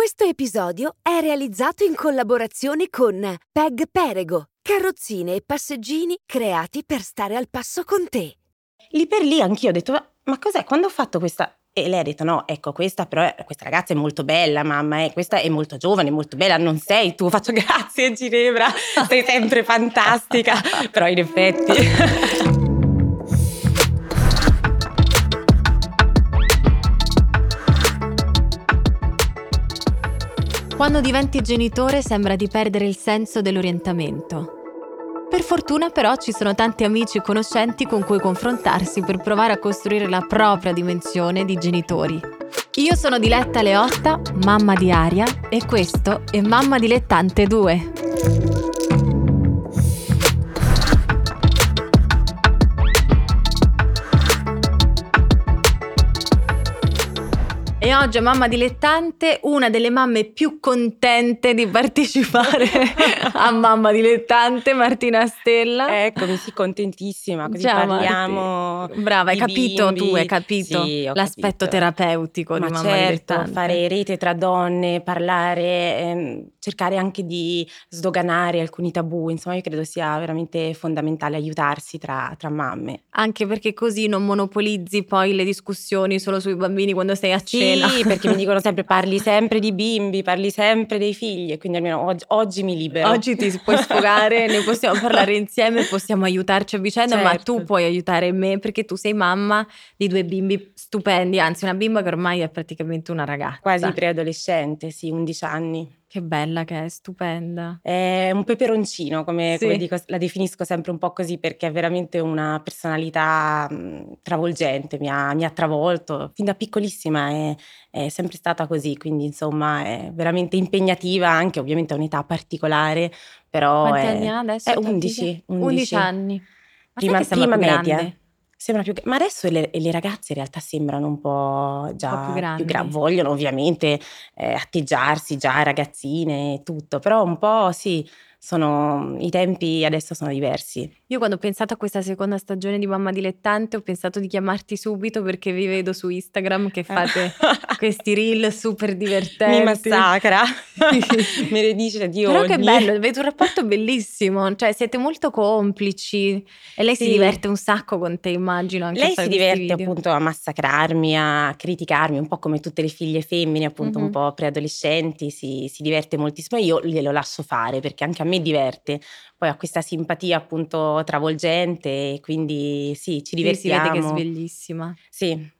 Questo episodio è realizzato in collaborazione con Peg Perego, carrozzine e passeggini creati per stare al passo con te. Lì per lì anch'io ho detto, ma cos'è? Quando ho fatto questa... E lei ha detto, no, ecco, questa però, è, questa ragazza è molto bella, mamma, eh, questa è molto giovane, molto bella, non sei tu. Faccio grazie Ginevra, sei sempre fantastica. però in effetti... Quando diventi genitore sembra di perdere il senso dell'orientamento. Per fortuna però ci sono tanti amici e conoscenti con cui confrontarsi per provare a costruire la propria dimensione di genitori. Io sono Diletta Leotta, mamma di Aria, e questo è Mamma Dilettante 2. E oggi è mamma dilettante, una delle mamme più contente di partecipare a Mamma Dilettante, Martina Stella. Eccomi, sì, contentissima, così Già, parliamo. Marti. Brava, hai capito bimbi. tu, hai capito sì, l'aspetto capito. terapeutico Ma di Mamma certo, Dilettante. fare rete tra donne, parlare, ehm, cercare anche di sdoganare alcuni tabù, insomma io credo sia veramente fondamentale aiutarsi tra, tra mamme. Anche perché così non monopolizzi poi le discussioni solo sui bambini quando sei a cena. Sì, perché mi dicono sempre parli sempre di bimbi, parli sempre dei figli e quindi almeno oggi, oggi mi libero. Oggi ti puoi sfogare, ne possiamo parlare insieme, possiamo aiutarci a vicenda, Certo. ma tu puoi aiutare me perché tu sei mamma di due bimbi stupendi, anzi una bimba che ormai è praticamente una ragazza. Quasi preadolescente, sì, 11 anni. Che bella che è, stupenda. È un peperoncino, come, Sì. come dico, la definisco sempre un po' così perché è veramente una personalità mh, travolgente, mi ha, mi ha travolto. Fin da piccolissima è, è sempre stata così, quindi insomma è veramente impegnativa, anche ovviamente a un'età particolare, però Quanti è, anni ha adesso? è tua 11, figlia? 11. 11 anni. Ma Prima, prima media. grande? Sembra più, ma adesso le, le ragazze in realtà sembrano un po' già più grandi. gra- vogliono ovviamente eh, atteggiarsi già ragazzine e tutto, però un po' sì, sono, i tempi adesso sono diversi. Io quando ho pensato a questa seconda stagione di Mamma Dilettante ho pensato di chiamarti subito perché vi vedo su Instagram che fate questi reel super divertenti. Mi massacra, me ne dice di Però che ogni. bello, avete un rapporto bellissimo, cioè siete molto complici e lei si Sì. diverte un sacco con te, immagino. Anche Lei si diverte video. appunto a massacrarmi, a criticarmi, un po' come tutte le figlie femmine, appunto Mhm. un po' preadolescenti, si, si diverte moltissimo. Io glielo lascio fare perché anche a me diverte. Poi ha questa simpatia appunto travolgente e quindi sì, ci Sì, si vede che è divertiamo. sveglissima. Sì.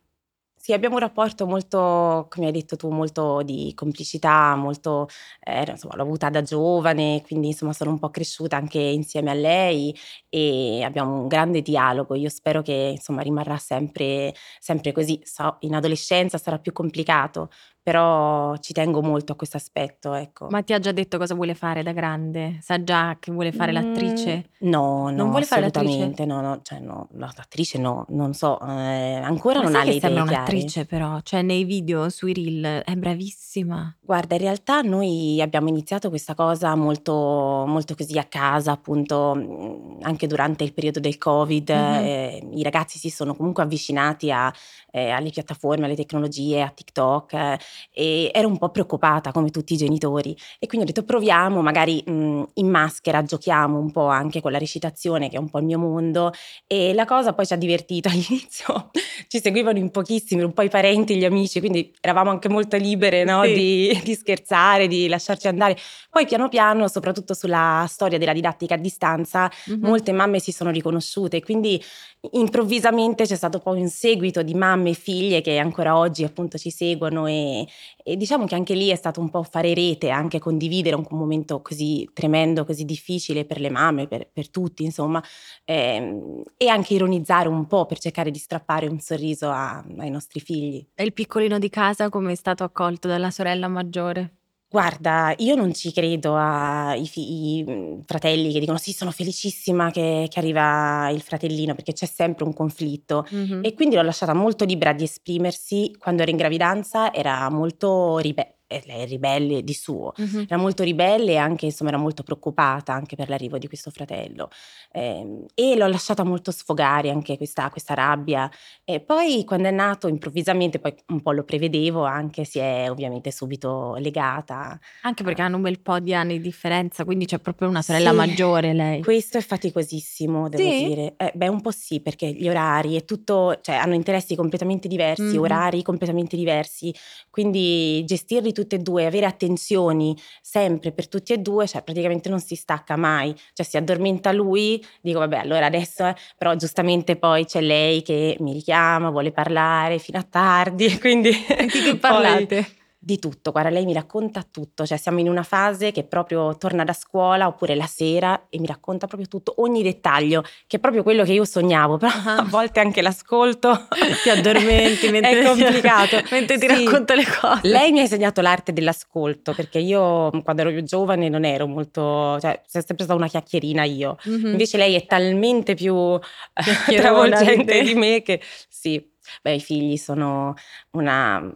Sì, abbiamo un rapporto molto, come hai detto tu, molto di complicità, molto, eh, insomma, l'ho avuta da giovane, quindi insomma sono un po' cresciuta anche insieme a lei e abbiamo un grande dialogo. Io spero che insomma rimarrà sempre, sempre così. So, in adolescenza sarà più complicato, però ci tengo molto a questo aspetto, ecco. Ma ti ha già detto cosa vuole fare da grande? Sa già che vuole fare l'attrice? Mm, No, no, Non vuole fare l'attrice? no, no, cioè no, l'attrice no, non so, eh, ancora Ma non ha le idee sembra chiare. un'attrice però, cioè nei video, sui reel, è bravissima. Guarda, in realtà noi abbiamo iniziato questa cosa molto, molto così a casa, appunto, mh, anche durante il periodo del Covid. Mhm. eh, I ragazzi si sono comunque avvicinati a, eh, alle piattaforme, alle tecnologie, a TikTok eh, e ero un po' preoccupata come tutti i genitori e quindi ho detto proviamo, magari mh, in maschera giochiamo un po' anche con la recitazione che è un po' il mio mondo e la cosa poi ci ha divertito all'inizio, ci seguivano in pochissimi, un po' i parenti, gli amici, quindi eravamo anche molto libere no, Sì. di, di scherzare, di lasciarci andare. Poi piano piano, soprattutto sulla storia della didattica a distanza, Mhm. molte mamme si sono riconosciute, quindi improvvisamente c'è stato poi un seguito di mamme e figlie che ancora oggi appunto ci seguono e, e diciamo che anche lì è stato un po' fare rete, anche condividere un, momento così tremendo, così difficile per le mamme, per, per tutti insomma, ehm, e anche ironizzare un po' per cercare di strappare un sorriso a- ai nostri figli. E il piccolino di casa come è stato accolto dalla sorella maggiore? Guarda, io non ci credo ai fi- i, mm, fratelli che dicono sì, sono felicissima che, che arriva il fratellino perché c'è sempre un conflitto Mhm. e quindi l'ho lasciata molto libera di esprimersi. Quando ero in gravidanza era molto ribe- e lei è ribelle di suo. Mhm. Era molto ribelle e anche, insomma, era molto preoccupata anche per l'arrivo di questo fratello. Ehm, e l'ho lasciata molto sfogare anche questa, questa rabbia. E poi quando è nato improvvisamente, poi un po' lo prevedevo, anche si è ovviamente subito legata. Anche perché hanno un bel po' di anni di differenza, quindi c'è proprio una sorella Sì. maggiore lei. Questo è faticosissimo, devo Sì? dire. Eh, beh, un po' sì, perché gli orari e tutto, cioè hanno interessi completamente diversi, Mhm. orari completamente diversi, quindi gestirli tutti e due, avere attenzioni sempre per tutti e due, cioè praticamente non si stacca mai. Cioè si addormenta lui, dico vabbè, allora adesso, eh", però giustamente poi c'è lei che mi richiama, vuole parlare fino a tardi, quindi Di che poi- parlate? Di tutto, guarda, lei mi racconta tutto, cioè siamo in una fase che proprio torna da scuola oppure la sera e mi racconta proprio tutto, ogni dettaglio, che è proprio quello che io sognavo, però Ah. a volte anche l'ascolto Ti addormenti mentre è complicato. mentre ti Sì. racconta le cose. Lei mi ha insegnato l'arte dell'ascolto, perché io quando ero più giovane non ero molto, cioè sono sempre stata una chiacchierina io. Mhm. Invece lei è talmente più travolgente te. di me che sì, beh, i figli sono una-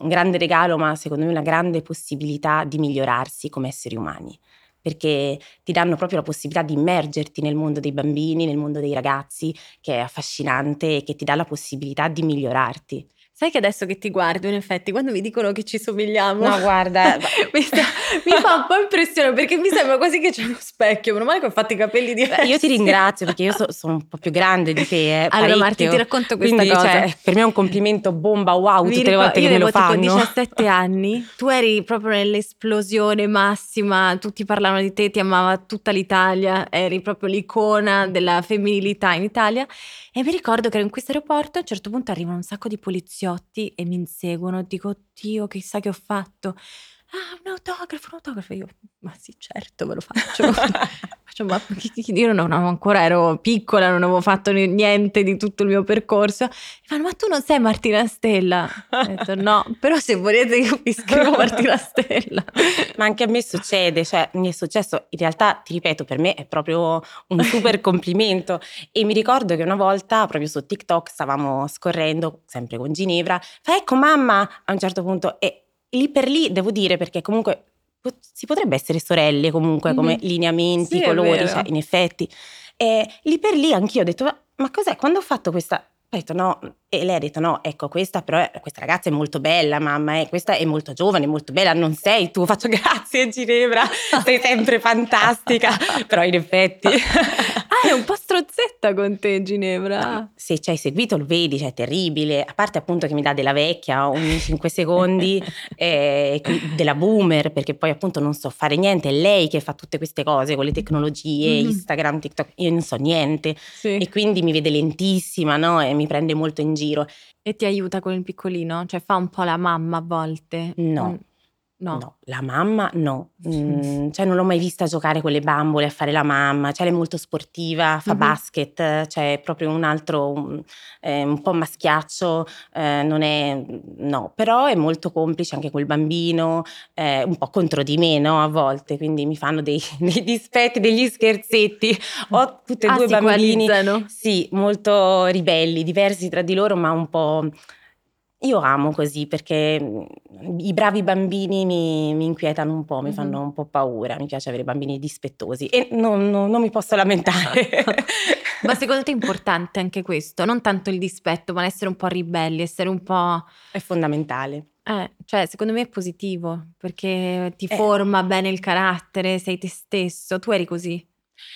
un grande regalo, ma secondo me una grande possibilità di migliorarsi come esseri umani. Perché ti danno proprio la possibilità di immergerti nel mondo dei bambini, nel mondo dei ragazzi, che è affascinante e che ti dà la possibilità di migliorarti. Sai che adesso che ti guardo, in effetti, quando mi dicono che ci somigliamo, No, guarda, mi, sta- mi fa un po' impressione perché mi sembra quasi che c'è uno specchio. Meno male che ho fatto i capelli diversi. Beh, io ti ringrazio perché io so- sono un po' più grande di te. Eh, Allora, Marti, ti racconto questa Quindi, cosa. cioè, per me è un complimento bomba wow Mi tutte le ricor- volte io che me lo avevo fanno. tipo 17 anni, tu eri proprio nell'esplosione massima, tutti parlavano di te, ti amava tutta l'Italia, eri proprio l'icona della femminilità in Italia e mi ricordo che ero in questo aeroporto a un certo punto arrivano un sacco di poliziotti e mi inseguono, dico oddio chissà che ho fatto. Ah, un autografo, un autografo. Io, ma sì, certo, ve lo faccio. Faccio, ma io non avevo ancora ero piccola, non avevo fatto ni- niente di tutto il mio percorso. Mi fanno, ma tu non sei Martina Stella? Ho detto, no, però se volete io vi scrivo Martina Stella. Ma anche a me succede, cioè mi è successo, in realtà ti ripeto, per me è proprio un super complimento e mi ricordo che una volta proprio su TikTok stavamo scorrendo, sempre con Ginevra, fa ecco mamma a un certo punto e lì per lì devo dire perché comunque si potrebbe essere sorelle comunque come Mhm. lineamenti, Sì, colori, cioè in effetti. E lì per lì anch'io ho detto ma, cos'è? Quando ho fatto questa... Ho detto no, e lei ha detto no, ecco questa però, è- questa ragazza è molto bella mamma, eh, questa è molto giovane, molto bella, non sei tu, faccio grazie Ginevra, sei sempre fantastica, però in effetti... Ah, è un po' strozzetta con te, Ginevra. Se ci hai seguito lo vedi, cioè è terribile, a parte appunto che mi dà della vecchia ogni 5 secondi, eh, della boomer, perché poi appunto non so fare niente, è lei che fa tutte queste cose con le tecnologie, Mhm. Instagram, TikTok, io non so niente Sì. e quindi mi vede lentissima, no? E mi prende molto in giro. E ti aiuta con il piccolino? Cioè fa un po' la mamma a volte? No. Un- No. No, la mamma no, Mm, cioè non l'ho mai vista giocare con le bambole a fare la mamma, cioè lei è molto sportiva, fa Mhm. basket, cioè è proprio un altro, un, eh, un po' maschiaccio, eh, non è, no, però è molto complice anche col bambino, eh, un po' contro di me, no, a volte, quindi mi fanno dei, dei dispetti, degli scherzetti, ho tutte e Ah, due bambini, sì, molto ribelli, diversi tra di loro, ma un po'... Io amo così perché mm, i bravi bambini mi, mi inquietano un po', mi Mhm. fanno un po' paura, mi piace avere bambini dispettosi e non, non- non mi posso lamentare. Ma secondo te è importante anche questo? Non tanto il dispetto, ma essere un po' ribelli, essere un po'... È fondamentale. Eh, cioè, secondo me è positivo, perché ti Eh. forma bene il carattere, sei te stesso. Tu eri così.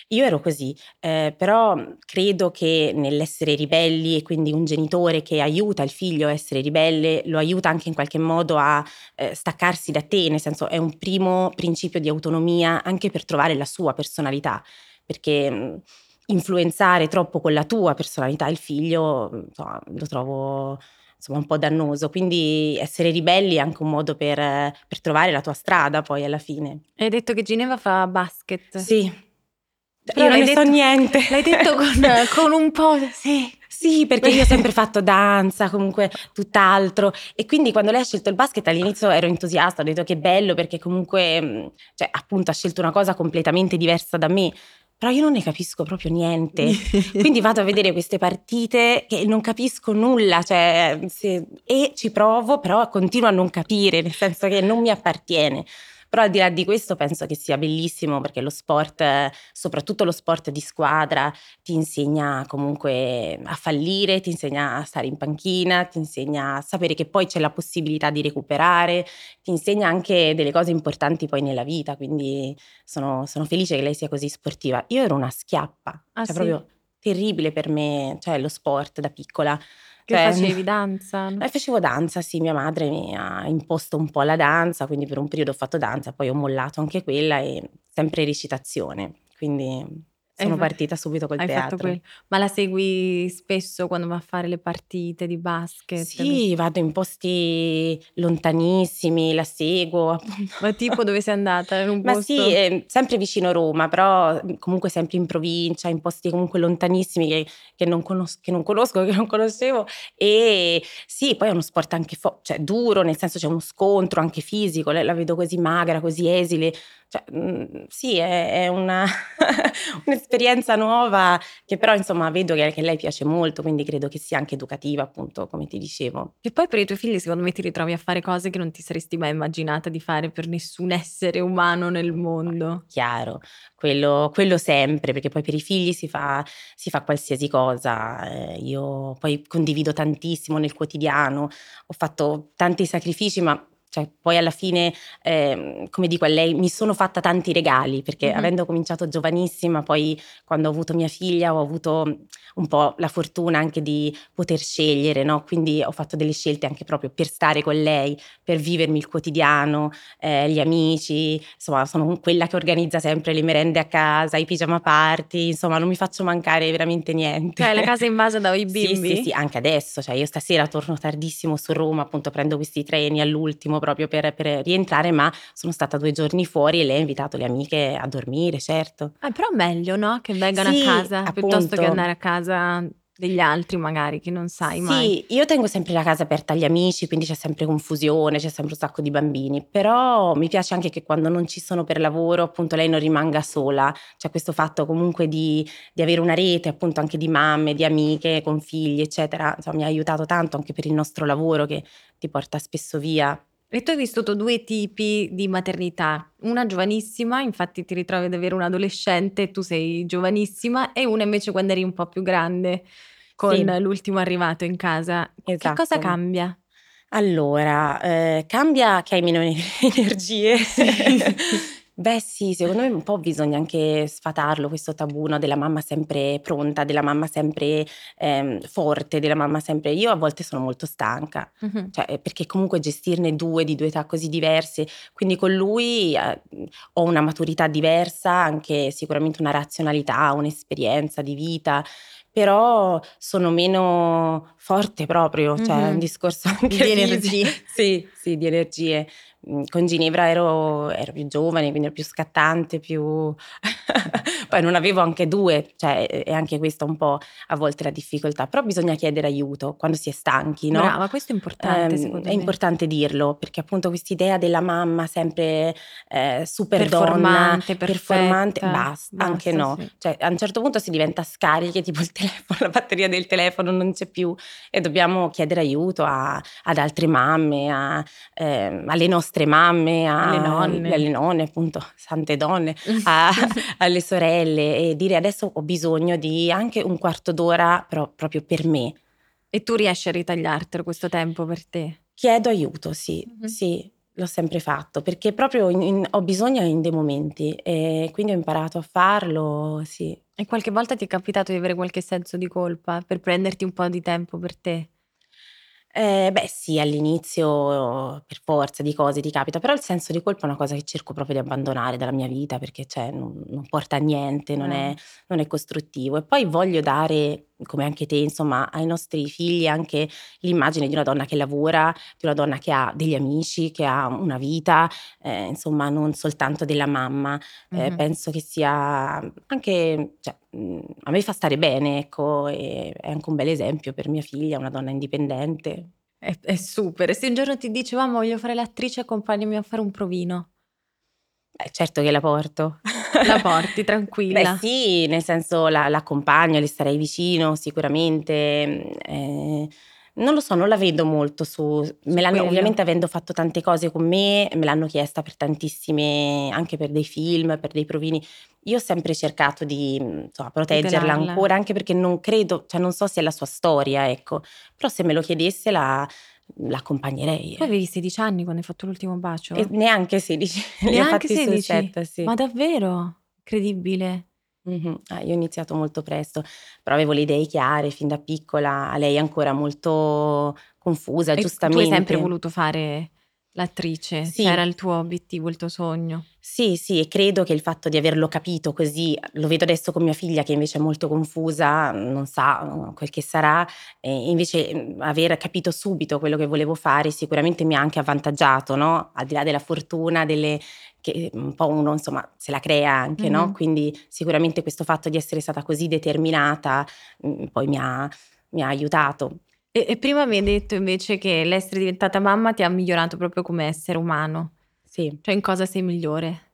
Io ero così, eh, però credo che nell'essere ribelli e quindi un genitore che aiuta il figlio a essere ribelle lo aiuta anche in qualche modo a eh, staccarsi da te, nel senso è un primo principio di autonomia anche per trovare la sua personalità, perché mh, influenzare troppo con la tua personalità il figlio mh, insomma, lo trovo insomma un po' dannoso, quindi essere ribelli è anche un modo per, eh, per trovare la tua strada poi alla fine. Hai detto che Ginevra fa basket. Sì. Però Io non ne so detto- niente. L'hai detto con, con un po'... Sì. Sì, perché io ho sempre fatto danza, comunque tutt'altro. E quindi quando lei ha scelto il basket all'inizio ero entusiasta, ho detto che bello perché comunque, mh, cioè, appunto, ha scelto una cosa completamente diversa da me. però io non ne capisco proprio niente. Quindi vado a vedere queste partite che non capisco nulla, cioè, se, e ci provo, però continuo a non capire, nel senso che non mi appartiene. Però al di là di questo penso che sia bellissimo perché lo sport, soprattutto lo sport di squadra, ti insegna comunque a fallire, ti insegna a stare in panchina, ti insegna a sapere che poi c'è la possibilità di recuperare, ti insegna anche delle cose importanti poi nella vita, quindi sono, sono felice che lei sia così sportiva. Io ero una schiappa, ah, cioè sì? proprio terribile per me, cioè lo sport da piccola. Che cioè, facevi danza? Eh, facevo danza, sì, mia madre mi ha imposto un po' la danza, quindi per un periodo ho fatto danza, poi ho mollato anche quella e sempre recitazione, quindi sono partita subito col Hai teatro. quello. Ma la segui spesso quando va a fare le partite di basket? Sì, vado in posti lontanissimi, la seguo, appunto. Ma tipo dove sei andata? In un Ma posto... sì, eh, sempre vicino Roma, però mm, comunque sempre in provincia, in posti comunque lontanissimi che, che non, conos- che non conosco, che non conoscevo. E sì, poi è uno sport anche fo- cioè, duro, nel senso c'è uno scontro anche fisico, la, la vedo così magra, così esile. Cioè, mm, sì, è, è una, un'esperienza nuova che però insomma vedo che, che lei piace molto, quindi credo che sia anche educativa, appunto, come ti dicevo. E poi per i tuoi figli secondo me ti ritrovi a fare cose che non ti saresti mai immaginata di fare per nessun essere umano nel mondo. Chiaro, quello, quello sempre, perché poi per i figli si fa, si fa qualsiasi cosa. Eh, io poi condivido tantissimo nel quotidiano, ho fatto tanti sacrifici, ma cioè, poi alla fine, eh, come dico a lei, mi sono fatta tanti regali, perché Mhm. avendo cominciato giovanissima, poi quando ho avuto mia figlia ho avuto un po' la fortuna anche di poter scegliere, no? Quindi ho fatto delle scelte anche proprio per stare con lei, per vivermi il quotidiano, eh, gli amici, insomma sono quella che organizza sempre le merende a casa, i pigiama party, insomma non mi faccio mancare veramente niente. Cioè la casa invasa dai Sì, bimbi? sì, sì, anche adesso, cioè io stasera torno tardissimo su Roma, appunto prendo questi treni all'ultimo proprio per, per rientrare, ma sono stata due giorni fuori e lei ha invitato le amiche a dormire, certo. Eh, però meglio, no? Che vengano Sì, a casa piuttosto che appunto. andare a casa degli altri magari che non sai mai. Sì, io tengo sempre la casa aperta agli amici, quindi c'è sempre confusione, c'è sempre un sacco di bambini, però mi piace anche che quando non ci sono per lavoro, appunto, lei non rimanga sola. C'è questo fatto comunque di, di avere una rete, appunto, anche di mamme, di amiche con figli, eccetera. Insomma, mi ha aiutato tanto anche per il nostro lavoro che ti porta spesso via. E tu hai vissuto due tipi di maternità, una giovanissima, infatti ti ritrovi ad avere un adolescente, tu sei giovanissima, e una invece quando eri un po' più grande, con Sì. l'ultimo arrivato in casa. Che Esatto. cosa cambia? Allora, eh, cambia che hai meno energie. Beh sì, secondo me un po' bisogna anche sfatarlo questo tabù no, della mamma sempre pronta, della mamma sempre ehm, forte, della mamma sempre... Io a volte sono molto stanca, Mhm. cioè, eh, perché comunque gestirne due di due età così diverse, quindi con lui eh, ho una maturità diversa, anche sicuramente una razionalità, un'esperienza di vita, però sono meno forte proprio, cioè è Mhm. un discorso anche Di energie. Sì, sì, di energie. Mm, Con Ginevra ero, ero più giovane, quindi ero più scattante, più... Poi non avevo anche due, cioè è anche questa un po' a volte la difficoltà, però bisogna chiedere aiuto quando si è stanchi, no? Brava, questo è importante secondo è me. importante dirlo perché appunto quest'idea della mamma sempre eh, super donna, Performante, performante, perfetta, basta, anche basta, no. sì. Cioè a un certo punto si diventa scariche, tipo il telefono, la batteria del telefono non c'è più e dobbiamo chiedere aiuto a- ad altre mamme, a, ehm, alle nostre mamme, a- Alle nonne. alle nonne, appunto, sante donne, alle sorelle e dire adesso ho bisogno di anche un quarto d'ora però proprio per me. E tu riesci a ritagliartelo questo tempo per te? Chiedo aiuto, sì, Mhm. sì, l'ho sempre fatto perché proprio in- in- ho bisogno in dei momenti e quindi ho imparato a farlo, sì. E qualche volta ti è capitato di avere qualche senso di colpa per prenderti un po' di tempo per te? Eh, beh sì, all'inizio per forza di cose ti capita, però il senso di colpa è una cosa che cerco proprio di abbandonare dalla mia vita perché cioè, non, non porta a niente, non è, Brava. non è costruttivo. E poi voglio dare, come anche te, insomma, ai nostri figli anche l'immagine di una donna che lavora, di una donna che ha degli amici, che ha una vita, eh, insomma, non soltanto della mamma. Eh, Mhm. penso che sia anche, cioè, a me fa stare bene, ecco, è anche un bel esempio per mia figlia, una donna indipendente. È, è super. E se un giorno ti dice, mamma, voglio fare l'attrice, accompagnami a fare un provino. Eh, certo che la porto. La porti tranquilla? Beh sì, nel senso la, l'accompagno, le starei vicino sicuramente. Eh, non lo so, non la vedo molto su, me l'hanno, quello. ovviamente avendo fatto tante cose con me, me l'hanno chiesta per tantissime, anche per dei film, per dei provini. Io ho sempre cercato di insomma, proteggerla Tutelarla. ancora, anche perché non credo, cioè non so se è la sua storia, ecco. Però se me lo chiedesse la, l'accompagnerei. Tu avevi 16 anni quando hai fatto l'ultimo bacio? E neanche 16, li ho Neanche fatti sul 16? set, sì. Ma davvero? Incredibile. Mhm. Ah, io ho iniziato molto presto, però avevo le idee chiare fin da piccola, lei è ancora molto confusa, E tu giustamente. hai sempre voluto fare l'attrice? Sì. Cioè era il tuo obiettivo, il tuo sogno? Sì, sì, e credo che il fatto di averlo capito così, lo vedo adesso con mia figlia che invece è molto confusa, non sa eh, quel che sarà, e invece mm, aver capito subito quello che volevo fare sicuramente mi ha anche avvantaggiato, no? Al di là della fortuna, delle, che un po' uno insomma se la crea anche, no? Mhm. Quindi sicuramente questo fatto di essere stata così determinata mm, poi mi ha, mi ha aiutato. E, e prima mi hai detto invece che l'essere diventata mamma ti ha migliorato proprio come essere umano. Sì. Cioè in cosa sei migliore?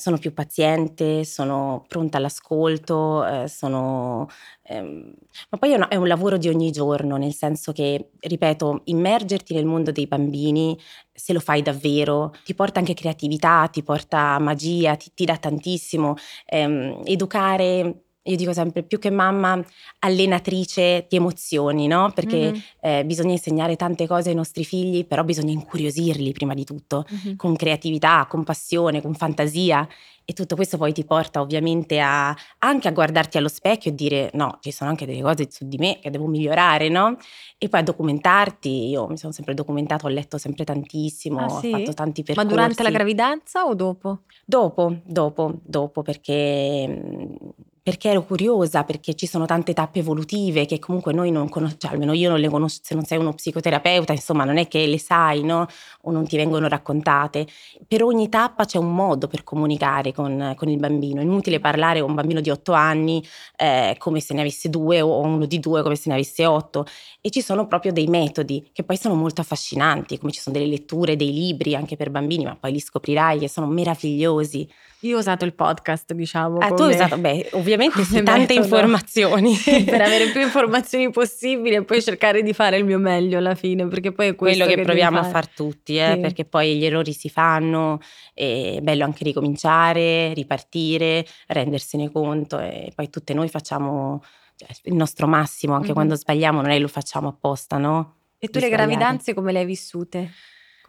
sono più paziente, sono pronta all'ascolto, eh, sono... ehm, ma poi è, una- è un lavoro di ogni giorno, nel senso che, ripeto, immergerti nel mondo dei bambini, se lo fai davvero, ti porta anche creatività, ti porta magia, ti, ti dà tantissimo. Ehm, educare, io dico sempre, più che mamma, allenatrice di emozioni, no? Perché Mhm, eh, bisogna insegnare tante cose ai nostri figli, però bisogna incuriosirli prima di tutto mhm. con creatività, con passione, con fantasia e tutto questo poi ti porta ovviamente a, anche a guardarti allo specchio e dire no, ci sono anche delle cose su di me che devo migliorare, no? E poi a documentarti, io mi sono sempre documentato, ho letto sempre tantissimo, Ah, ho sì? fatto tanti Ma percorsi. durante la gravidanza o dopo? Dopo, dopo, dopo, perché, perché ero curiosa, perché ci sono tante tappe evolutive che comunque noi non conosciamo, cioè almeno io non le conosco, se non sei uno psicoterapeuta, insomma non è che le sai, no? O non ti vengono raccontate. Per ogni tappa c'è un modo per comunicare con, con il bambino. È inutile parlare con un bambino di 8 anni eh, come se ne avesse due o uno di due come se ne avesse otto. E ci sono proprio dei metodi che poi sono molto affascinanti, come ci sono delle letture, dei libri anche per bambini, ma poi li scoprirai che sono meravigliosi. Io ho usato il podcast, diciamo. Ah, tu come- hai usato, beh, ovviamente sì, tante metodo. informazioni. per avere più informazioni possibili e poi cercare di fare il mio meglio alla fine, perché poi è quello che, devi proviamo a fare. far tutti, eh, Sì. perché poi gli errori si fanno, è bello anche ricominciare, ripartire, rendersene conto e poi tutte noi facciamo cioè, il nostro massimo, anche Mhm. quando sbagliamo non è che lo facciamo apposta, no? E tu di le sbagliare. gravidanze come le hai vissute?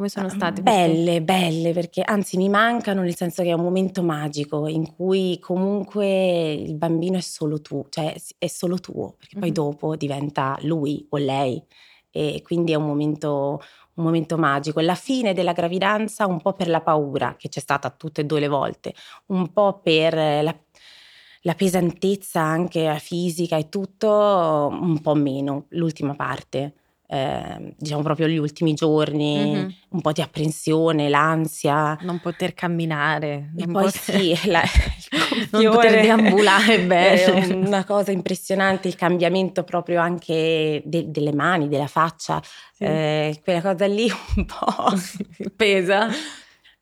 Come sono Ah, state? Belle, belle, perché anzi mi mancano nel senso che è un momento magico in cui comunque il bambino è solo tu, cioè è solo tuo, perché poi Mhm. dopo diventa lui o lei e quindi è un momento, un momento magico. La fine della gravidanza un po' per la paura che c'è stata tutte e due le volte, un po' per la, la pesantezza anche fisica e tutto, un po' meno l'ultima parte. Eh, diciamo proprio gli ultimi giorni, Mhm. un po' di apprensione, l'ansia. Non poter camminare, E non poi poter- sì, la- non poter deambulare bene. È una cosa impressionante, il cambiamento proprio anche de- delle mani, della faccia, Sì. eh, quella cosa lì un po'... Pesa?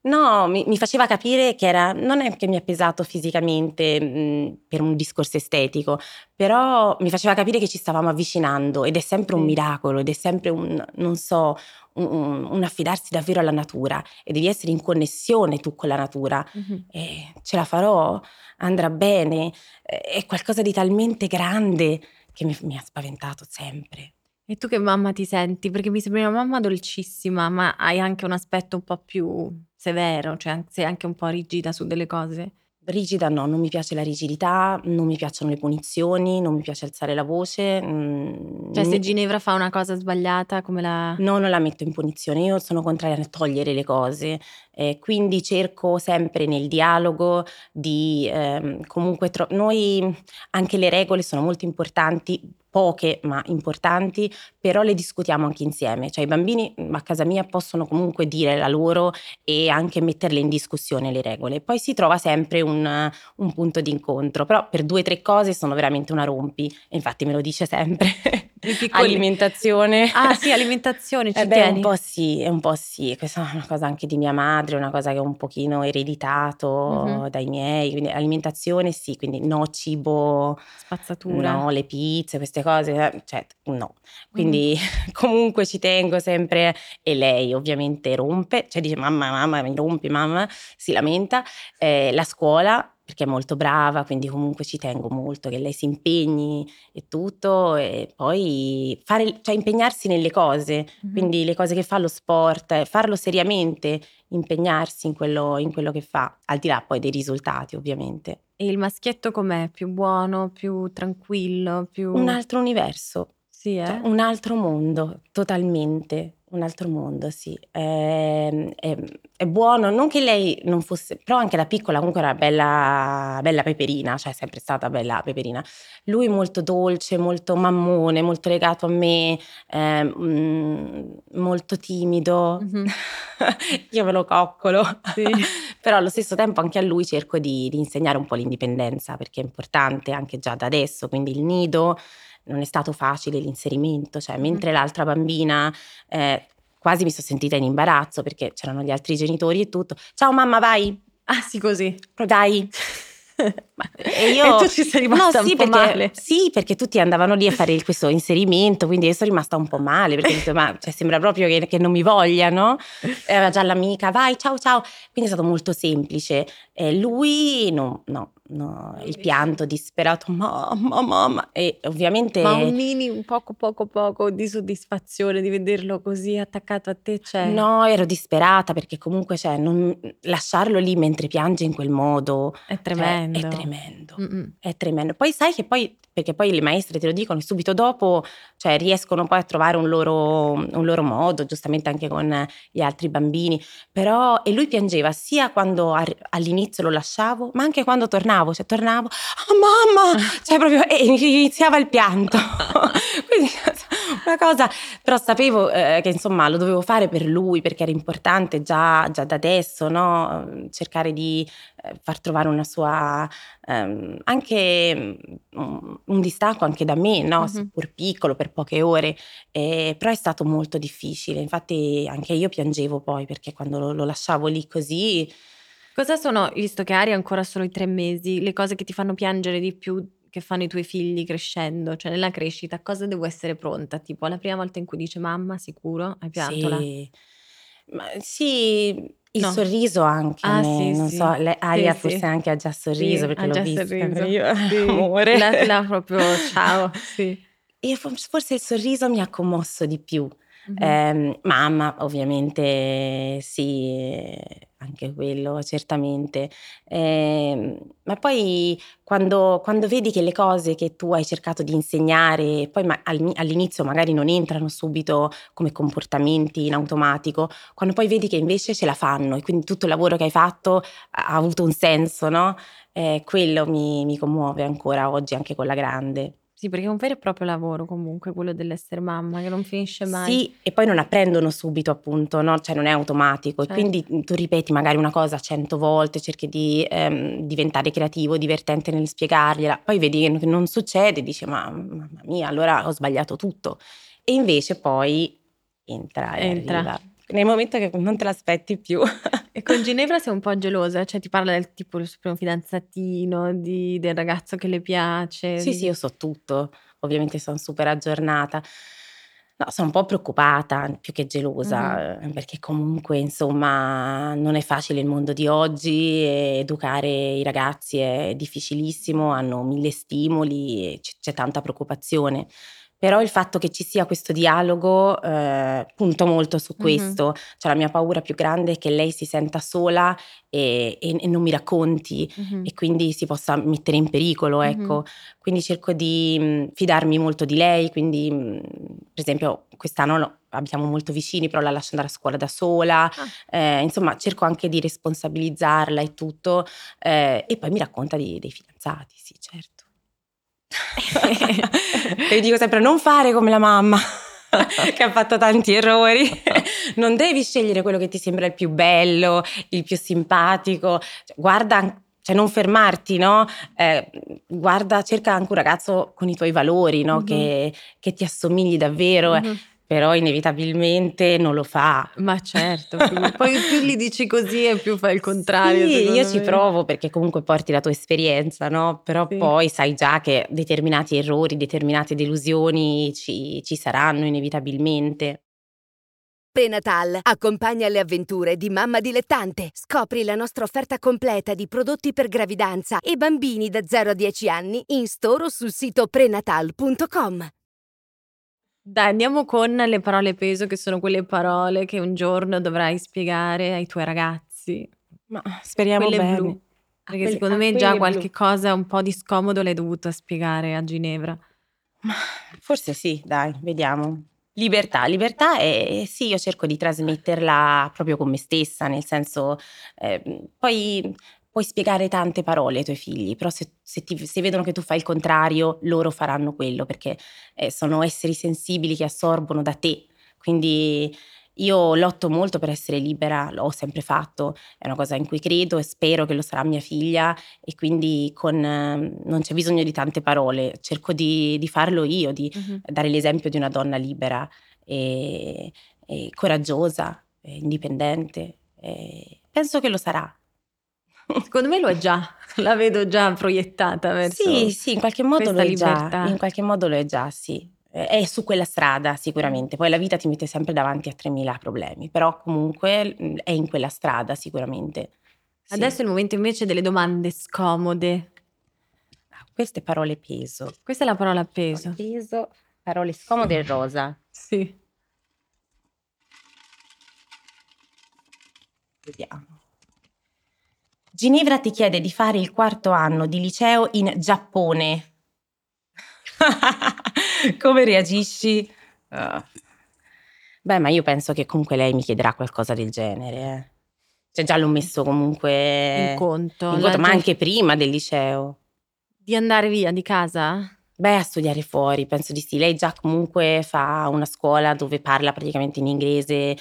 No, mi, mi faceva capire che era, non è che mi ha pesato fisicamente mh, per un discorso estetico, però mi faceva capire che ci stavamo avvicinando ed è sempre un miracolo ed è sempre un, non so, un, un- affidarsi davvero alla natura e devi essere in connessione tu con la natura Mhm. e ce la farò, andrà bene, è qualcosa di talmente grande che mi, mi ha spaventato sempre. E tu che mamma ti senti? Perché mi sembri una mamma dolcissima, ma hai anche un aspetto un po' più severo, cioè sei anche un po' rigida su delle cose. Rigida no, non mi piace la rigidità, non mi piacciono le punizioni, non mi piace alzare la voce. mm, Cioè se mi- Ginevra fa una cosa sbagliata, come la... No, non la metto in punizione, io sono contraria a togliere le cose, eh, quindi cerco sempre nel dialogo di ehm, comunque tro- noi anche le regole sono molto importanti, poche ma importanti, però le discutiamo anche insieme, cioè i bambini mm, a casa mia possono comunque dire la loro e anche metterle in discussione le regole, poi si trova sempre un, un punto di incontro, però per due o tre cose sono veramente una rompi, infatti me lo dice sempre. alimentazione. Ah sì, alimentazione, ci eh beh, un po' sì, un po' sì. Questa è una cosa anche di mia madre, una cosa che ho un pochino ereditato Mhm. dai miei. Quindi alimentazione sì, quindi no cibo, Spazzatura. no le pizze, queste cose, eh, cioè no. Quindi comunque ci tengo sempre e lei ovviamente rompe, cioè dice mamma, mamma, mi rompi, mamma, si lamenta. Eh, la scuola, perché è molto brava, quindi comunque ci tengo molto che lei si impegni e tutto e poi fare, cioè impegnarsi nelle cose, Mhm. quindi le cose che fa, lo sport, eh, farlo seriamente, impegnarsi in quello, in quello che fa, al di là poi dei risultati ovviamente. E il maschietto com'è? Più buono, più tranquillo, più... Un altro universo, Sì, eh? cioè, un altro mondo, totalmente. Un altro mondo, sì. È, è- è buono, non che lei non fosse, però anche da piccola comunque era bella, bella peperina, cioè è sempre stata bella peperina. Lui molto dolce, molto mammone, molto legato a me, eh, molto timido. Mhm. Io me lo coccolo. Sì. Però allo stesso tempo anche a lui cerco di, di insegnare un po' l'indipendenza perché è importante anche già da adesso, quindi il nido non è stato facile l'inserimento, cioè mentre l'altra bambina eh, quasi mi sono sentita in imbarazzo perché c'erano gli altri genitori e tutto. Ciao mamma, vai, Ah sì, così. dai. E io- E tu ci sei rimasta No, sì, un po' perché, male. Sì, perché tutti andavano lì a fare questo inserimento, quindi io sono rimasta un po' male, perché ho detto, ma cioè, sembra proprio che, che non mi vogliano. E aveva già l'amica, vai, ciao, ciao. Quindi è stato molto semplice. E lui, no, no, no, il pianto disperato, mamma, mamma. E ovviamente... Ma un mini, un poco, poco, poco di soddisfazione di vederlo così attaccato a te c'è? No, ero disperata perché comunque cioè, non- lasciarlo lì mentre piange in quel modo È cioè, tremendo. è tremendo. Mm-mm. È tremendo. Poi sai che poi, perché poi le maestre te lo dicono, subito dopo, cioè riescono poi a trovare un loro, un loro modo, giustamente anche con gli altri bambini. Però, e lui piangeva sia quando all'inizio lo lasciavo, ma anche quando tornavo, cioè tornavo, ah mamma, cioè proprio, e iniziava il pianto. Quindi una cosa, però sapevo eh, che insomma lo dovevo fare per lui perché era importante già, già da adesso, no? cercare di eh, far trovare una sua, ehm, anche mm, un distacco anche da me, no? Mhm. seppur piccolo, per poche ore, Eh, però è stato molto difficile, infatti anche io piangevo poi perché quando lo, lo lasciavo lì così, Cosa sono, visto che Ari ha ancora solo i tre mesi, le cose che ti fanno piangere di più che fanno i tuoi figli crescendo? Cioè nella crescita, cosa devo essere pronta? Tipo la prima volta in cui dice mamma, sicuro? Hai pianto sì, ma sì, il No. sorriso anche, Ah, me, sì, non sì. so, lei- Aria Sì, forse anche ha già sorriso perché l'ho vista sorriso. io, amore. La, la proprio ciao, sì. E for- forse il sorriso mi ha commosso di più. Mhm. Ehm, mamma, ovviamente, sì, eh, anche quello, certamente. Ehm, ma poi quando, quando vedi che le cose che tu hai cercato di insegnare, poi ma- all'ini- all'inizio magari non entrano subito come comportamenti in automatico, quando poi vedi che invece ce la fanno e quindi tutto il lavoro che hai fatto ha avuto un senso, no? Eh, quello mi, mi commuove ancora oggi anche con la grande. Sì, perché è un vero e proprio lavoro comunque quello dell'essere mamma, che non finisce mai. Sì, e poi non apprendono subito, appunto, no? Cioè non è automatico. Certo. Quindi tu ripeti magari una cosa cento volte, cerchi di ehm, diventare creativo, divertente nel spiegargliela. Poi vedi che non succede, dici, ma mamma mia, allora ho sbagliato tutto. E invece poi entra Entra. arriva. Nel momento che non te l'aspetti più. E con Ginevra sei un po' gelosa, cioè ti parla del tipo del suo primo fidanzatino, di- del ragazzo che le piace. Sì, di- sì, io so tutto, ovviamente sono super aggiornata. No, sono un po' preoccupata, più che gelosa, eh, perché comunque, insomma, non è facile il mondo di oggi, e educare i ragazzi è difficilissimo, hanno mille stimoli, e c- c'è tanta preoccupazione. Però il fatto che ci sia questo dialogo eh, punto molto su questo. Cioè la mia paura più grande è che lei si senta sola e, e- e non mi racconti Mhm. e quindi si possa mettere in pericolo, ecco. Quindi cerco di fidarmi molto di lei, quindi per esempio quest'anno no, abitiamo molto vicini, però la lascio andare a scuola da sola, Ah. eh, insomma cerco anche di responsabilizzarla e tutto, eh, e poi mi racconta di- dei fidanzati, sì certo. E io dico sempre non fare come la mamma. che ha fatto tanti errori. non devi scegliere quello che ti sembra il più bello, il più simpatico. Cioè, guarda cioè non fermarti, no? Eh, guarda, cerca anche un ragazzo con i tuoi valori, no? Mhm. che, che ti assomigli davvero, eh. Però inevitabilmente non lo fa. Ma certo, poi più li dici così e più fai il contrario. Sì, io ci me. provo perché comunque porti la tua esperienza, no? Però Sì. poi sai già che determinati errori, determinate delusioni ci, ci saranno inevitabilmente. Prenatal accompagna le avventure di mamma dilettante. Scopri la nostra offerta completa di prodotti per gravidanza e bambini da 0 a 10 anni in store o sul sito prenatal.com. Dai, andiamo con le parole peso, che sono quelle parole che un giorno dovrai spiegare ai tuoi ragazzi. Ma speriamo quelle bene. blu. Perché quelle- secondo a me già qualche blu. cosa un po' di scomodo l'hai dovuta spiegare a Ginevra. Forse sì, dai, vediamo. Libertà, libertà e sì, io cerco di trasmetterla proprio con me stessa, nel senso, eh, poi puoi spiegare tante parole ai tuoi figli, però se, se ti- se vedono che tu fai il contrario, loro faranno quello, perché eh, sono esseri sensibili che assorbono da te. Quindi io lotto molto per essere libera, l'ho sempre fatto, è una cosa in cui credo e spero che lo sarà mia figlia e quindi con, eh, non c'è bisogno di tante parole, cerco di, di farlo io, di dare l'esempio di una donna libera e, e coraggiosa, e indipendente. e penso che lo sarà. Secondo me lo è già, la vedo già proiettata verso... Sì, sì, in qualche modo lo è già. libertà. In qualche modo lo è già, sì. È su quella strada sicuramente. Poi la vita ti mette sempre davanti a 3000 problemi, però comunque mm, è in quella strada sicuramente. Sì. Adesso è il momento invece delle domande scomode. Ah, Queste parole peso. Questa è la parola peso. Peso, parole scomode e rosa. Sì. Vediamo. Ginevra ti chiede di fare il quarto anno di liceo in Giappone. Come reagisci? Ah. Beh, ma io penso che comunque lei mi chiederà qualcosa del genere. eh. Cioè, già l'ho messo comunque In conto. in conto, ma anche prima del liceo. Di andare via di casa? Beh, a studiare fuori, penso di sì. Lei già comunque fa una scuola dove parla praticamente in inglese,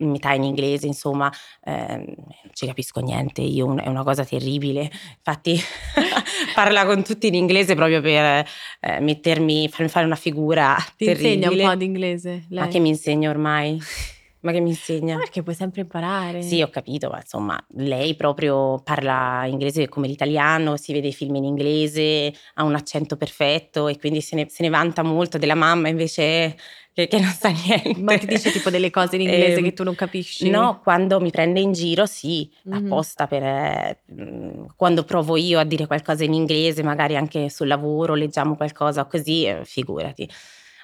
metà in inglese, insomma, ehm, non ci capisco niente, io è una cosa terribile. Infatti parla con tutti in inglese proprio per eh, mettermi, farmi fare una figura Ti terribile. insegna un po' di inglese? Lei? Ma che mi insegna ormai? Ma che mi insegna? Ma Perché puoi sempre imparare. Sì, ho capito, ma insomma, lei proprio parla inglese come l'italiano, si vede i film in inglese, ha un accento perfetto e quindi se ne, se ne vanta molto della mamma invece che, che non sa niente. Ma ti dice tipo delle cose in inglese Ehm, che tu non capisci? No, quando mi prende in giro sì, Mhm. apposta per... eh, quando provo io a dire qualcosa in inglese, magari anche sul lavoro, leggiamo qualcosa così, eh, figurati.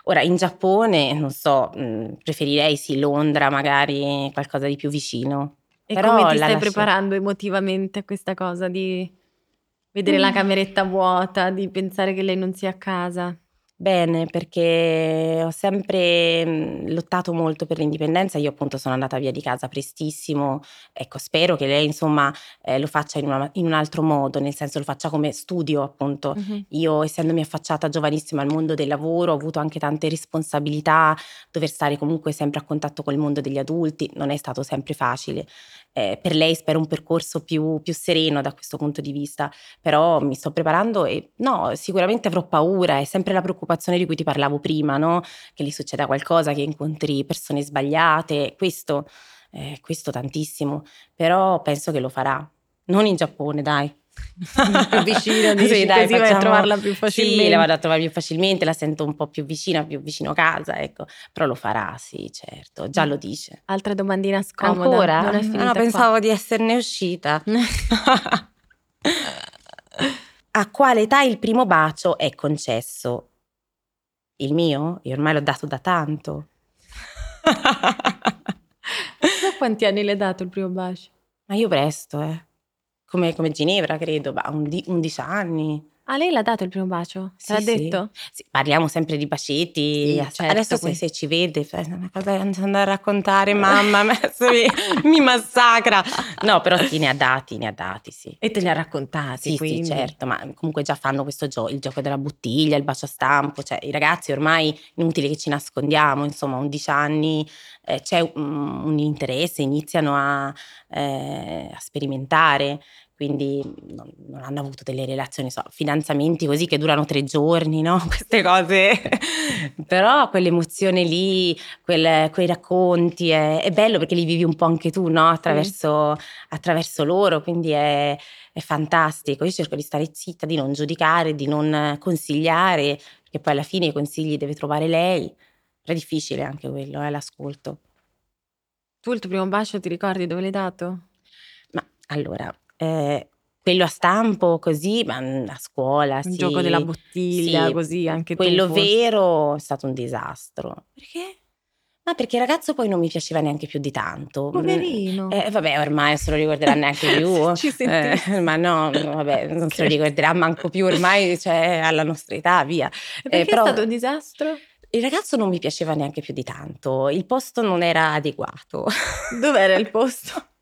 Ora, in Giappone, non so, mm, preferirei sì, Londra, magari qualcosa di più vicino. E Però come ti la stai lascio- preparando emotivamente a questa cosa di vedere la Mm. cameretta vuota, di pensare che lei non sia a casa? Bene, perché ho sempre mm, lottato molto per l'indipendenza. Io appunto sono andata via di casa prestissimo. Ecco, spero che lei insomma eh, lo faccia in, una- in un altro modo, nel senso lo faccia come studio appunto. Mhm. Io, essendomi affacciata giovanissima al mondo del lavoro, ho avuto anche tante responsabilità, dover stare comunque sempre a contatto col mondo degli adulti, non è stato sempre facile. Eh, per lei spero un percorso più, più sereno da questo punto di vista, però mi sto preparando e no, sicuramente avrò paura, è sempre la preoccupazione di cui ti parlavo prima, no? Che gli succeda qualcosa, che incontri persone sbagliate, questo, eh, questo tantissimo, però penso che lo farà. Non in Giappone, dai. Più vicino, dici, così vai a trovarla più Sì, facilmente. la vado a trovare più facilmente, la sento un po' più vicina, più vicino casa, ecco. Però lo farà, sì, certo, già lo dice. Altra domandina scomoda. Ancora? Non è Ah, finita no, qua. pensavo di esserne uscita. A quale età il primo bacio è concesso? Il mio? Io ormai l'ho dato da tanto. So quanti anni le hai dato il primo bacio? Ma io presto, eh. Come, come Ginevra, credo, bah, undi- 11 anni. Ah, lei l'ha dato il primo bacio? Sì, l'ha sì. detto? Sì, parliamo sempre di bacetti. Sì, certo, adesso poi- se ci vede, fa, "Ma cosa andare a raccontare, mamma, mi, mi massacra. No, però sì, ne ha dati, ne ha dati, sì. E te li ha raccontati, Sì, quindi. sì, certo, ma comunque già fanno questo gioco, il gioco della bottiglia, il bacio a stampo, cioè i ragazzi ormai inutile che ci nascondiamo, insomma, a 11 anni eh, c'è un, un interesse, iniziano a, eh, a sperimentare, quindi non, non hanno avuto delle relazioni, so, fidanzamenti così che durano tre giorni, no? Queste cose. Però quell'emozione lì, quel, quei racconti, è, è, bello perché li vivi un po' anche tu, no? Attraverso, attraverso loro, quindi è, è fantastico. Io cerco di stare zitta, di non giudicare, di non consigliare, perché poi alla fine i consigli deve trovare lei. È difficile anche quello, eh, l'ascolto. Tu il tuo primo bacio ti ricordi dove l'hai dato? Ma allora, eh, quello a stampo così, ma mm, a scuola, Il sì. gioco della bottiglia, Sì, così anche. Quello vero è stato un disastro. Perché? Ma perché il ragazzo poi non mi piaceva neanche più di tanto. Mm, Poverino. Eh, vabbè, ormai se lo ricorderà neanche più. Ci Eh, ma no, vabbè, non se lo ricorderà manco più ormai, cioè alla nostra età, via. E Perché eh, però- è stato un disastro? Il ragazzo non mi piaceva neanche più di tanto, il posto non era adeguato. Dov'era il posto?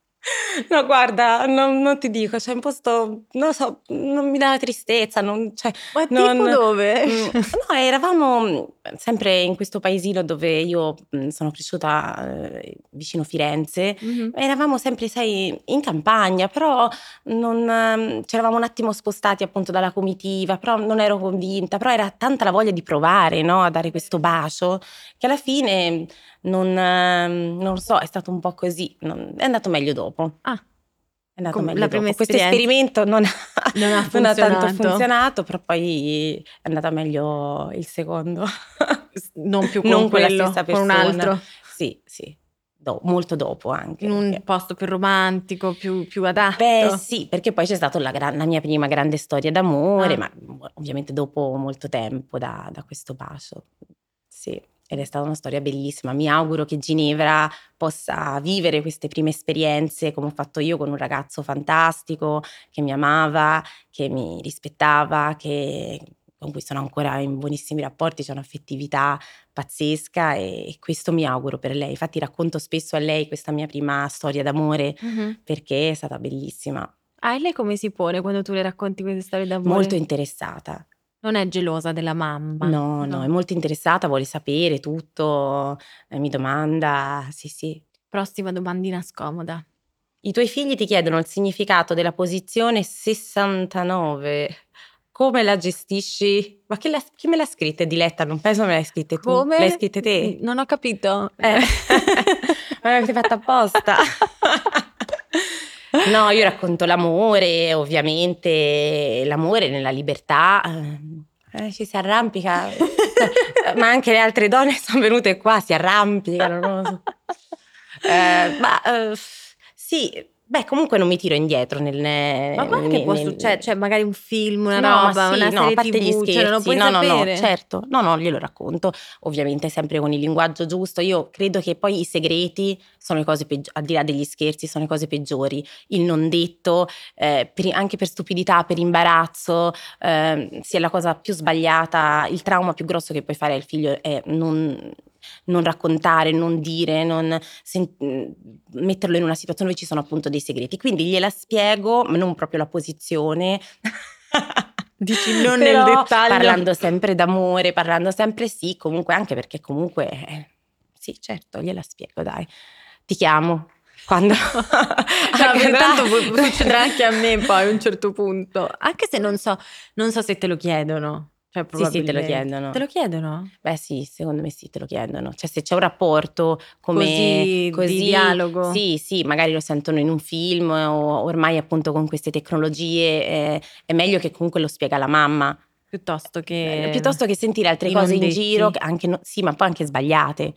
No, guarda, non, non ti dico, c'è un posto, non lo so, non mi dava tristezza, non, cioè, Ma Non- dove? Mm, No, eravamo sempre in questo paesino dove io mm, sono cresciuta eh, vicino Firenze. Mhm. Eravamo sempre, sai, in campagna, però non, ehm, ci eravamo un attimo spostati appunto dalla comitiva, però non ero convinta, però era tanta la voglia di provare, no, a dare questo bacio, che alla fine non, ehm, non lo so, è stato un po' così, non- è andato meglio dopo. Ah. Andato Come meglio dopo. Questo esperimento non ha, Non ha non ha tanto funzionato. però poi è andata meglio il secondo. Non più con Non quello, stessa con un persona. altro. Sì, sì, Do- molto dopo anche. In un perché- posto più romantico, più, più adatto. Beh, sì, perché poi c'è stata la, gran- la mia prima grande storia d'amore, Ah. ma ovviamente dopo molto tempo da, da questo bacio. Sì, ed è stata una storia bellissima. Mi auguro che Ginevra possa vivere queste prime esperienze come ho fatto io con un ragazzo fantastico che mi amava, che mi rispettava, che- con cui sono ancora in buonissimi rapporti, c'è un'affettività pazzesca e, e questo mi auguro per lei. Infatti racconto spesso a lei questa mia prima storia d'amore Mhm. perché è stata bellissima. Ah, e lei come si pone quando tu le racconti queste storie d'amore? Molto interessata. Non è gelosa della mamma. No, no, è molto interessata, vuole sapere tutto, eh, mi domanda, sì, sì. Prossima domandina scomoda. I tuoi figli ti chiedono il significato della posizione 69. Come la gestisci? Ma l'ha- chi me l'ha scritta? Diletta, non penso me l'hai scritta tu. Come? L'hai scritta te? Non ho capito. Eh. Ma l'avete fatta apposta. No, io racconto l'amore, ovviamente l'amore nella libertà. eh, ci si arrampica, ma anche le altre donne sono venute qua, si arrampicano. so. Eh, ma eh, sì, beh, comunque non mi tiro indietro nel. Ma guarda che può succedere, cioè magari un film, una No, roba, sì, una no, serie a parte TV, gli scherzi, cioè non lo puoi no, no, no, sapere. certo, no, no, glielo racconto, ovviamente sempre con il linguaggio giusto. Io credo che poi i segreti sono le cose peggiori, al di là degli scherzi, sono le cose peggiori. Il non detto, eh, per- anche per stupidità, per imbarazzo, eh, sia la cosa più sbagliata, il trauma più grosso che puoi fare al figlio è non, non raccontare, non dire, non sen- metterlo in una situazione dove ci sono appunto dei segreti. Quindi gliela spiego, ma non proprio la posizione. Dici non Però nel dettaglio. Parlando sempre d'amore, parlando sempre sì, comunque anche perché comunque eh, sì, certo, gliela spiego, dai. Ti chiamo quando pu- succederà anche a me poi a un certo punto. Anche se non so, non so se te lo chiedono. Cioè, Sì, sì, te lo chiedono. Te lo chiedono? Beh, sì, secondo me sì, te lo chiedono. Cioè, se c'è un rapporto come Così, di dialogo. Sì, sì, magari lo sentono in un film o ormai appunto con queste tecnologie eh, è meglio che comunque lo spiega la mamma. Piuttosto che... Eh, piuttosto che sentire altre i cose in detti. giro, che anche no- sì, ma poi anche sbagliate.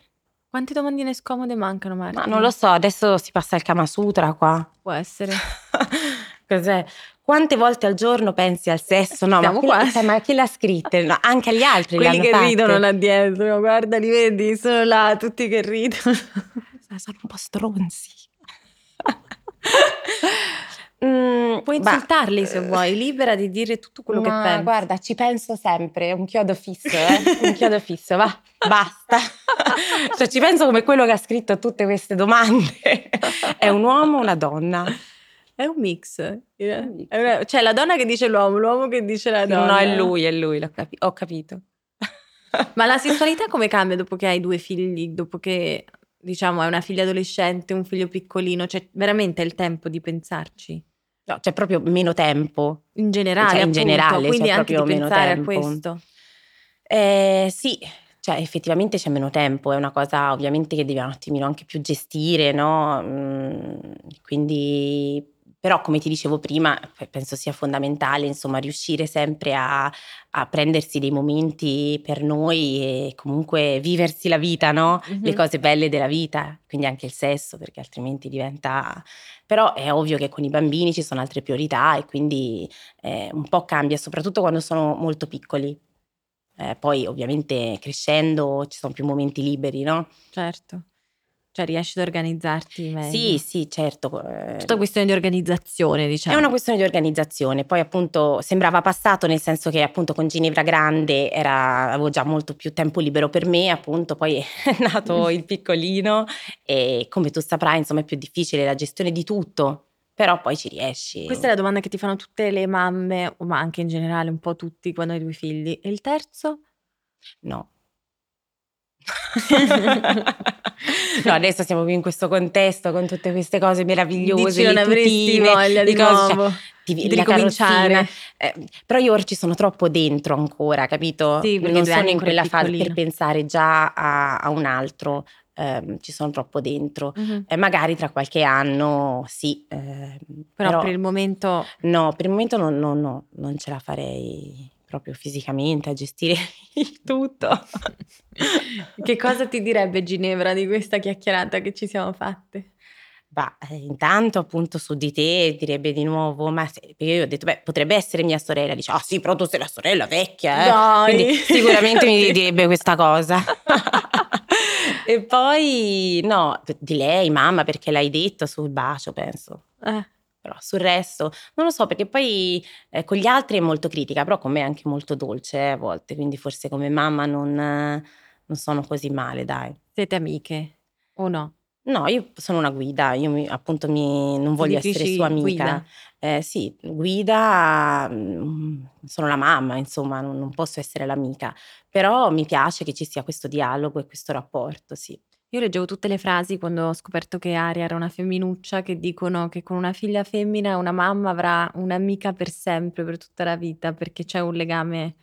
Quante domandine scomode mancano, Marta? Ma non lo so, adesso si passa al Kama Sutra qua. Può essere. Cos'è? Quante volte al giorno pensi al sesso? No, Siamo ma, chi, ma chi l'ha scritte? No, anche agli altri Quelli che fatte. ridono là dietro, guarda, li vedi? Sono là, tutti che ridono. Sono un po' stronzi. Mm, Puoi bah, insultarli se eh, vuoi, libera di dire tutto quello che pensi. Guarda, ci penso sempre, un chiodo fisso, eh? un chiodo fisso, va, basta. cioè, ci penso come quello che ha scritto tutte queste domande. è un uomo o una donna? È un mix. È un mix. una- Cioè, la donna che dice l'uomo, l'uomo che dice la donna. No, è lui, è lui, capi- ho capito. Ma la sessualità come cambia dopo che hai due figli? Dopo che, diciamo, hai una figlia adolescente, un figlio piccolino? Cioè, veramente è il tempo di pensarci? No, c'è proprio meno tempo. In generale, Cioè, in appunto, generale quindi c'è anche di pensare a questo. Eh, sì, cioè effettivamente c'è meno tempo, è una cosa ovviamente che devi un attimino anche più gestire, no? Mm, quindi, però come ti dicevo prima, pe- penso sia fondamentale, insomma, riuscire sempre a, a prendersi dei momenti per noi e comunque viversi la vita, no? Le Mhm. cose belle della vita, quindi anche il sesso, perché altrimenti diventa... Però è ovvio che con i bambini ci sono altre priorità e quindi eh, un po' cambia, soprattutto quando sono molto piccoli. Eh, poi ovviamente crescendo ci sono più momenti liberi, no? Certo. Cioè riesci ad organizzarti meglio. Sì, sì, certo. eh, Tutta questione di organizzazione, diciamo. È una questione di organizzazione, poi appunto sembrava passato nel senso che appunto con Ginevra Grande era, avevo già molto più tempo libero per me, appunto poi è nato il piccolino e come tu saprai insomma è più difficile la gestione di tutto, però poi ci riesci. Questa è la domanda che ti fanno tutte le mamme, ma anche in generale un po' tutti quando hai due figli. E il terzo? No. no, adesso siamo qui in questo contesto con tutte queste cose meravigliose, Dici non avresti voglia le di cose, cioè, nuovo. ti- di la ricominciare. Eh, però io ora ci sono troppo dentro ancora, capito? Sì, non sono in quella fase per pensare già a, a un altro, ehm, ci sono troppo dentro. Mhm. Eh, magari tra qualche anno sì, ehm, Però, però, per il momento no, per il momento non, no, no, non ce la farei proprio fisicamente a gestire il tutto. che cosa ti direbbe Ginevra di questa chiacchierata che ci siamo fatte? Bah, eh, intanto appunto su di te direbbe di nuovo, ma se- perché io ho detto, beh, potrebbe essere mia sorella, dice, ah sì, però tu sei la sorella vecchia, eh. Sicuramente mi direbbe questa cosa. e poi, no, di lei, mamma, perché l'hai detto sul bacio, penso. Eh, Però sul resto, non lo so, perché poi eh, con gli altri è molto critica, però con me è anche molto dolce eh, a volte, quindi forse come mamma non, non sono così male, dai. siete amiche o no? No, io sono una guida, io mi- appunto mi- non voglio essere sua amica. guida? Eh, sì, guida, mm, sono la mamma, insomma, non, non posso essere l'amica, però mi piace che ci sia questo dialogo e questo rapporto, sì. Io leggevo tutte le frasi quando ho scoperto che Aria era una femminuccia che dicono che con una figlia femmina una mamma avrà un'amica per sempre, per tutta la vita, perché c'è un legame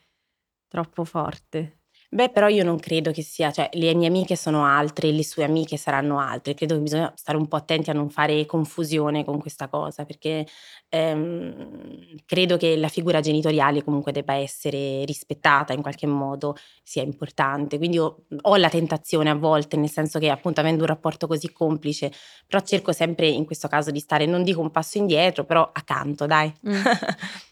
troppo forte. Beh, però io non credo che sia, cioè le mie amiche sono altre, le sue amiche saranno altre, credo che bisogna stare un po' attenti a non fare confusione con questa cosa, perché ehm, credo che la figura genitoriale comunque debba essere rispettata in qualche modo, sia importante, quindi io ho la tentazione a volte, nel senso che appunto avendo un rapporto così complice, però cerco sempre in questo caso di stare, non dico un passo indietro, però accanto, dai. Mm.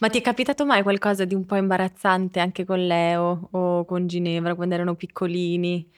Ma ti è capitato mai qualcosa di un po' imbarazzante anche con Leo o con Ginevra quando erano piccolini?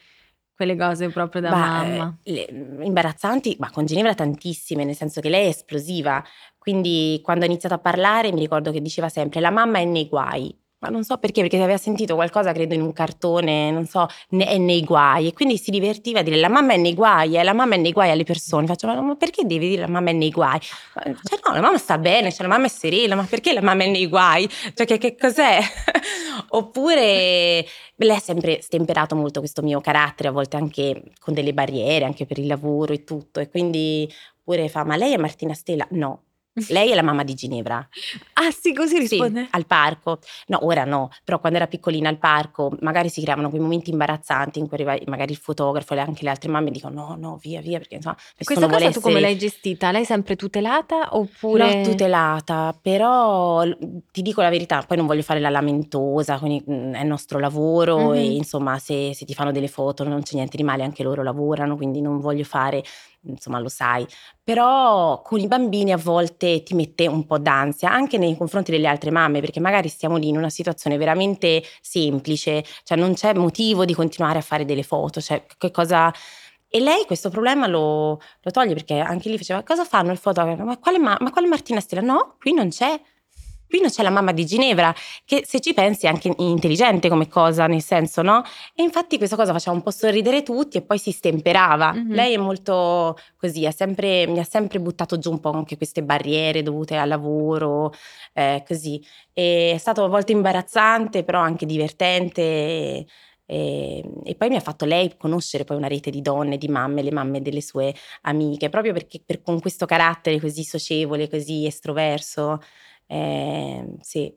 Quelle cose proprio da Bah, mamma. eh, le- imbarazzanti, ma con Ginevra tantissime, nel senso che lei è esplosiva. Quindi quando ha iniziato a parlare mi ricordo che diceva sempre la mamma è nei guai. Ma non so perché, perché aveva sentito qualcosa, credo, in un cartone, non so, ne- è nei guai. E quindi si divertiva a dire la mamma è nei guai, eh, la mamma è nei guai alle persone. Faccio, ma, perché devi dire la mamma è nei guai? Cioè, no, la mamma sta bene, cioè, la mamma è serena, ma perché la mamma è nei guai? Cioè, che, che cos'è? Oppure lei ha sempre stemperato molto questo mio carattere, a volte anche con delle barriere, anche per il lavoro e tutto. E quindi pure fa, ma lei è Martina Stella? No. Lei è la mamma di Ginevra. Ah sì, così Sì, risponde? al parco. No, ora no, però quando era piccolina al parco magari si creavano quei momenti imbarazzanti in cui arriva magari il fotografo e anche le altre mamme dicono no, no, via, via, perché insomma Questa cosa vuole tu come l'hai gestita? L'hai sempre tutelata oppure... L'ho tutelata, però ti dico la verità, poi non voglio fare la lamentosa, quindi mm, è il nostro lavoro Mhm. e insomma se, se ti fanno delle foto non c'è niente di male, anche loro lavorano, quindi non voglio fare, insomma lo sai, però con i bambini a volte ti mette un po' d'ansia, anche nei confronti delle altre mamme, perché magari stiamo lì in una situazione veramente semplice, cioè non c'è motivo di continuare a fare delle foto, cioè che cosa... E lei questo problema lo, lo toglie perché anche lì faceva cosa fanno il fotografo? Ma quale, ma, ma quale Martina Stella? No, qui non c'è. Qui non c'è la mamma di Ginevra, che se ci pensi è anche intelligente come cosa, nel senso, no? E infatti questa cosa faceva un po' sorridere tutti e poi si stemperava. Mhm. Lei è molto così, sempre- mi ha sempre buttato giù un po' anche queste barriere dovute al lavoro, eh, così. E è stato a volte imbarazzante, però anche divertente. E, E, e, poi mi ha fatto lei conoscere poi una rete di donne, di mamme, le mamme delle sue amiche, proprio perché per, con questo carattere così socievole, così estroverso. Eh, sì.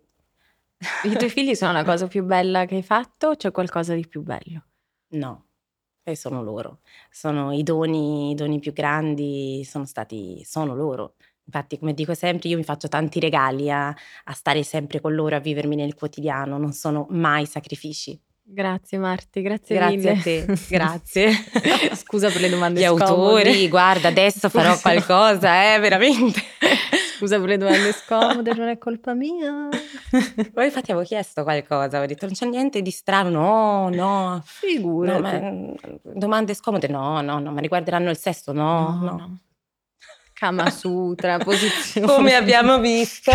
I tuoi figli sono la cosa più bella che hai fatto o c'è qualcosa di più bello? No, e sono loro. Sono i doni, i doni più grandi, sono stati, sono loro. Infatti, come dico sempre, io mi faccio tanti regali a, a stare sempre con loro, a vivermi nel quotidiano, non sono mai sacrifici. Grazie Marti, grazie, grazie mille. a te, grazie. Scusa per le domande Gli scomode. autori, guarda, adesso farò qualcosa, eh, veramente. Scusa per le domande scomode, non è colpa mia. Poi infatti avevo chiesto qualcosa, ho detto non c'è niente di strano, no, no. Figurati. No, ma, domande scomode, no, no, no, ma riguarderanno il sesso, no, no. no. no. Kama Sutra, posizione. Come abbiamo visto.